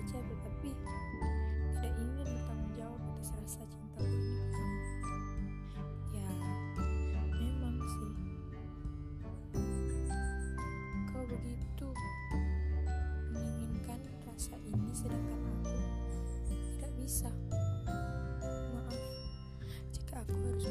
saja tetapi tidak ingin bertanggung jawab atas rasa cinta ini ya memang sih. Kau begitu menginginkan rasa ini sedangkan aku tidak bisa. Maaf jika aku harus